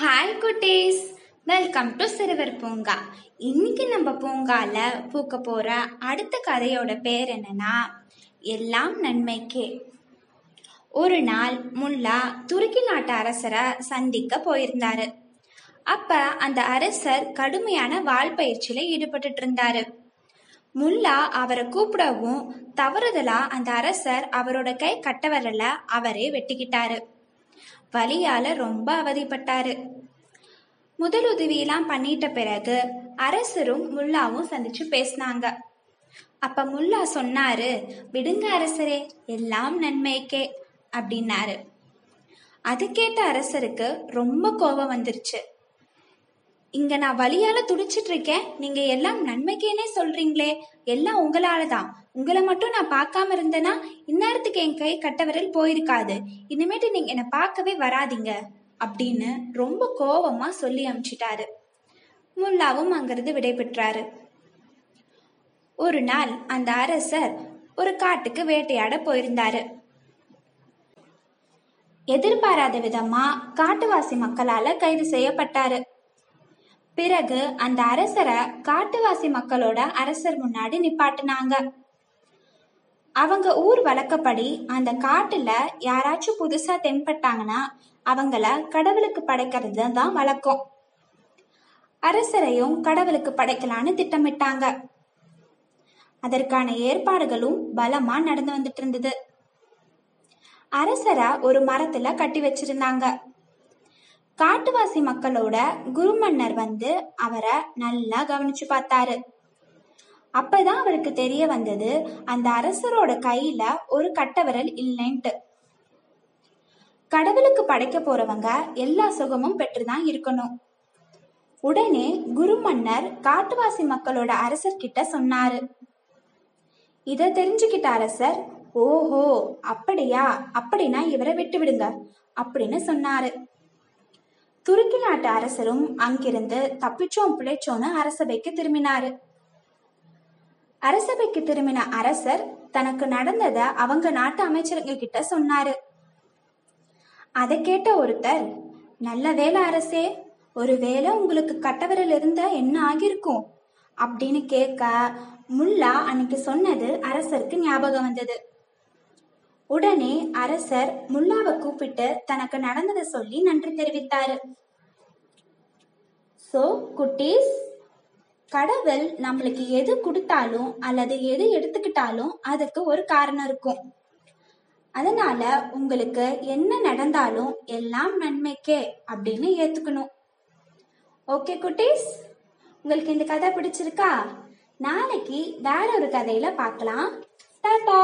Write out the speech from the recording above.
Hi குட்டீஸ். Welcome to சிறுவர் பூங்கா இன்னைக்கு நம்ம பூங்கால பூக்க போற அடுத்த கதையோட பேர் என்னன்னா எல்லாம் நன்மைக்கே. ஒரு நாள் முல்லா துருக்கி நாட்டு அரசரை சந்திக்க போயிருந்தாரு. அப்ப அந்த அரசர் கடுமையான வால் பயிற்சியில ஈடுபட்டு இருந்தாரு. முல்லா அவரை கூப்பிடவும் தவறுதலா அந்த அரசர் அவரோட கை கட்டவரல அவரே வெட்டிக்கிட்டாரு. வலியால ரொம்ப அவதிப்பட்டாரு. முதலுதவியெல்லாம் பண்ணிட்ட பிறகு அரசரும் முல்லாவும் சந்திச்சு பேசினாங்க. அப்ப முல்லா சொன்னாரு விடுங்க அரசரே எல்லாம் நன்மைக்கே அப்படின்னாரு. அது கேட்ட அரசருக்கு ரொம்ப கோபம் வந்துருச்சு. இங்க நான் வழியால துடிச்சிட்டு இருக்கேன் நீங்க எல்லாம் நன்மைக்கேனே சொல்றீங்களே. எல்லாம் உங்களாலதான். உங்களை மட்டும் நான் பார்க்காம இருந்தேன்னா இந்நேரத்துக்கு என் கை கட்டவரில் போயிருக்காது. இனிமேட்டு நீங்க என்னை பார்க்கவே வராதீங்க. அப்படின்னு ரொம்ப கோபமா சொல்லி அமிச்சிட்டாரு. முல்லாவும் அங்கிருந்து விடைபெற்றாரு. ஒரு நாள் அந்த அரசர் ஒரு காட்டுக்கு வேட்டையாட போயிருந்தாரு. எதிர்பாராத விதமா காட்டுவாசி மக்களால கைது செய்யப்பட்டாரு. பிறகு அந்த அரசரை காட்டுவாசி மக்களோட அரசர் முன்னாடி நிப்பாட்டினாங்க. அவங்க ஊர் வழக்கப்படி அந்த காட்டுல யாராச்சும் புதுசா தென்பட்டாங்கன்னா அவங்கள கடவுளுக்கு படைக்கிறது தான் வழக்கம். அரசரையும் கடவுளுக்கு படைக்கலான்னு திட்டமிட்டாங்க. அதற்கான ஏற்பாடுகளும் பலமா நடந்து வந்துட்டு இருந்தது. அரசரை ஒரு மரத்துல கட்டி வச்சிருந்தாங்க. காட்டுவாசி மக்களோட குருமன்னர் வந்து அவரை நல்லா கவனிச்சு பார்த்தாரு. அப்பதான் அவருக்கு தெரிய வந்தது அந்த அரசரோட கையில ஒரு கட்டவிரல் இல்லைன்ட்டு. கடவுளுக்கு படைக்க போறவங்க எல்லா சுகமும் பெற்றுதான் இருக்கணும். உடனே குருமன்னர் காட்டுவாசி மக்களோட அரசர்கிட்ட சொன்னாரு. இத தெரிஞ்சுக்கிட்ட அரசர் ஓஹோ அப்படியா அப்படின்னா இவரை விட்டு விடுங்க அப்படின்னு சொன்னாரு. துருக்கி நாட்டு அரசரும் அங்கிருந்து தப்பிச்சோம் பிழைச்சோன்னு அரசபைக்கு திரும்பினாரு. அரசபைக்கு திரும்பின அரசர் தனக்கு நடந்தத அவங்க நாட்டு அமைச்சருங்க கிட்ட சொன்னாரு. அதை கேட்ட ஒருத்தர் நல்ல வேலை அரசே ஒருவேளை உங்களுக்கு கட்டவரில் இருந்த என்ன ஆகியிருக்கும்? அப்படின்னு கேட்க முல்லா அன்னைக்கு சொன்னது அரசருக்கு ஞாபகம் வந்தது. உடனே அரசர் முல்லாவை கூப்பிட்டு தனக்கு நடந்ததை சொல்லி நன்றி தெரிவித்தாரு. சோ குட்டீஸ் கடவுள் நம்மளுக்கு எது கொடுத்தாலும் அல்லது எது எடுத்துக்கிட்டாலும் அதுக்கு ஒரு காரணம் இருக்கும். அதனால உங்களுக்கு என்ன நடந்தாலும் எல்லாம் நன்மைக்கே அப்படின்னு ஏத்துக்கணும். ஓகே குட்டீஸ் உங்களுக்கு இந்த கதை பிடிச்சிருக்கா? நாளைக்கு வேற ஒரு கதையில பார்க்கலாம். டாடா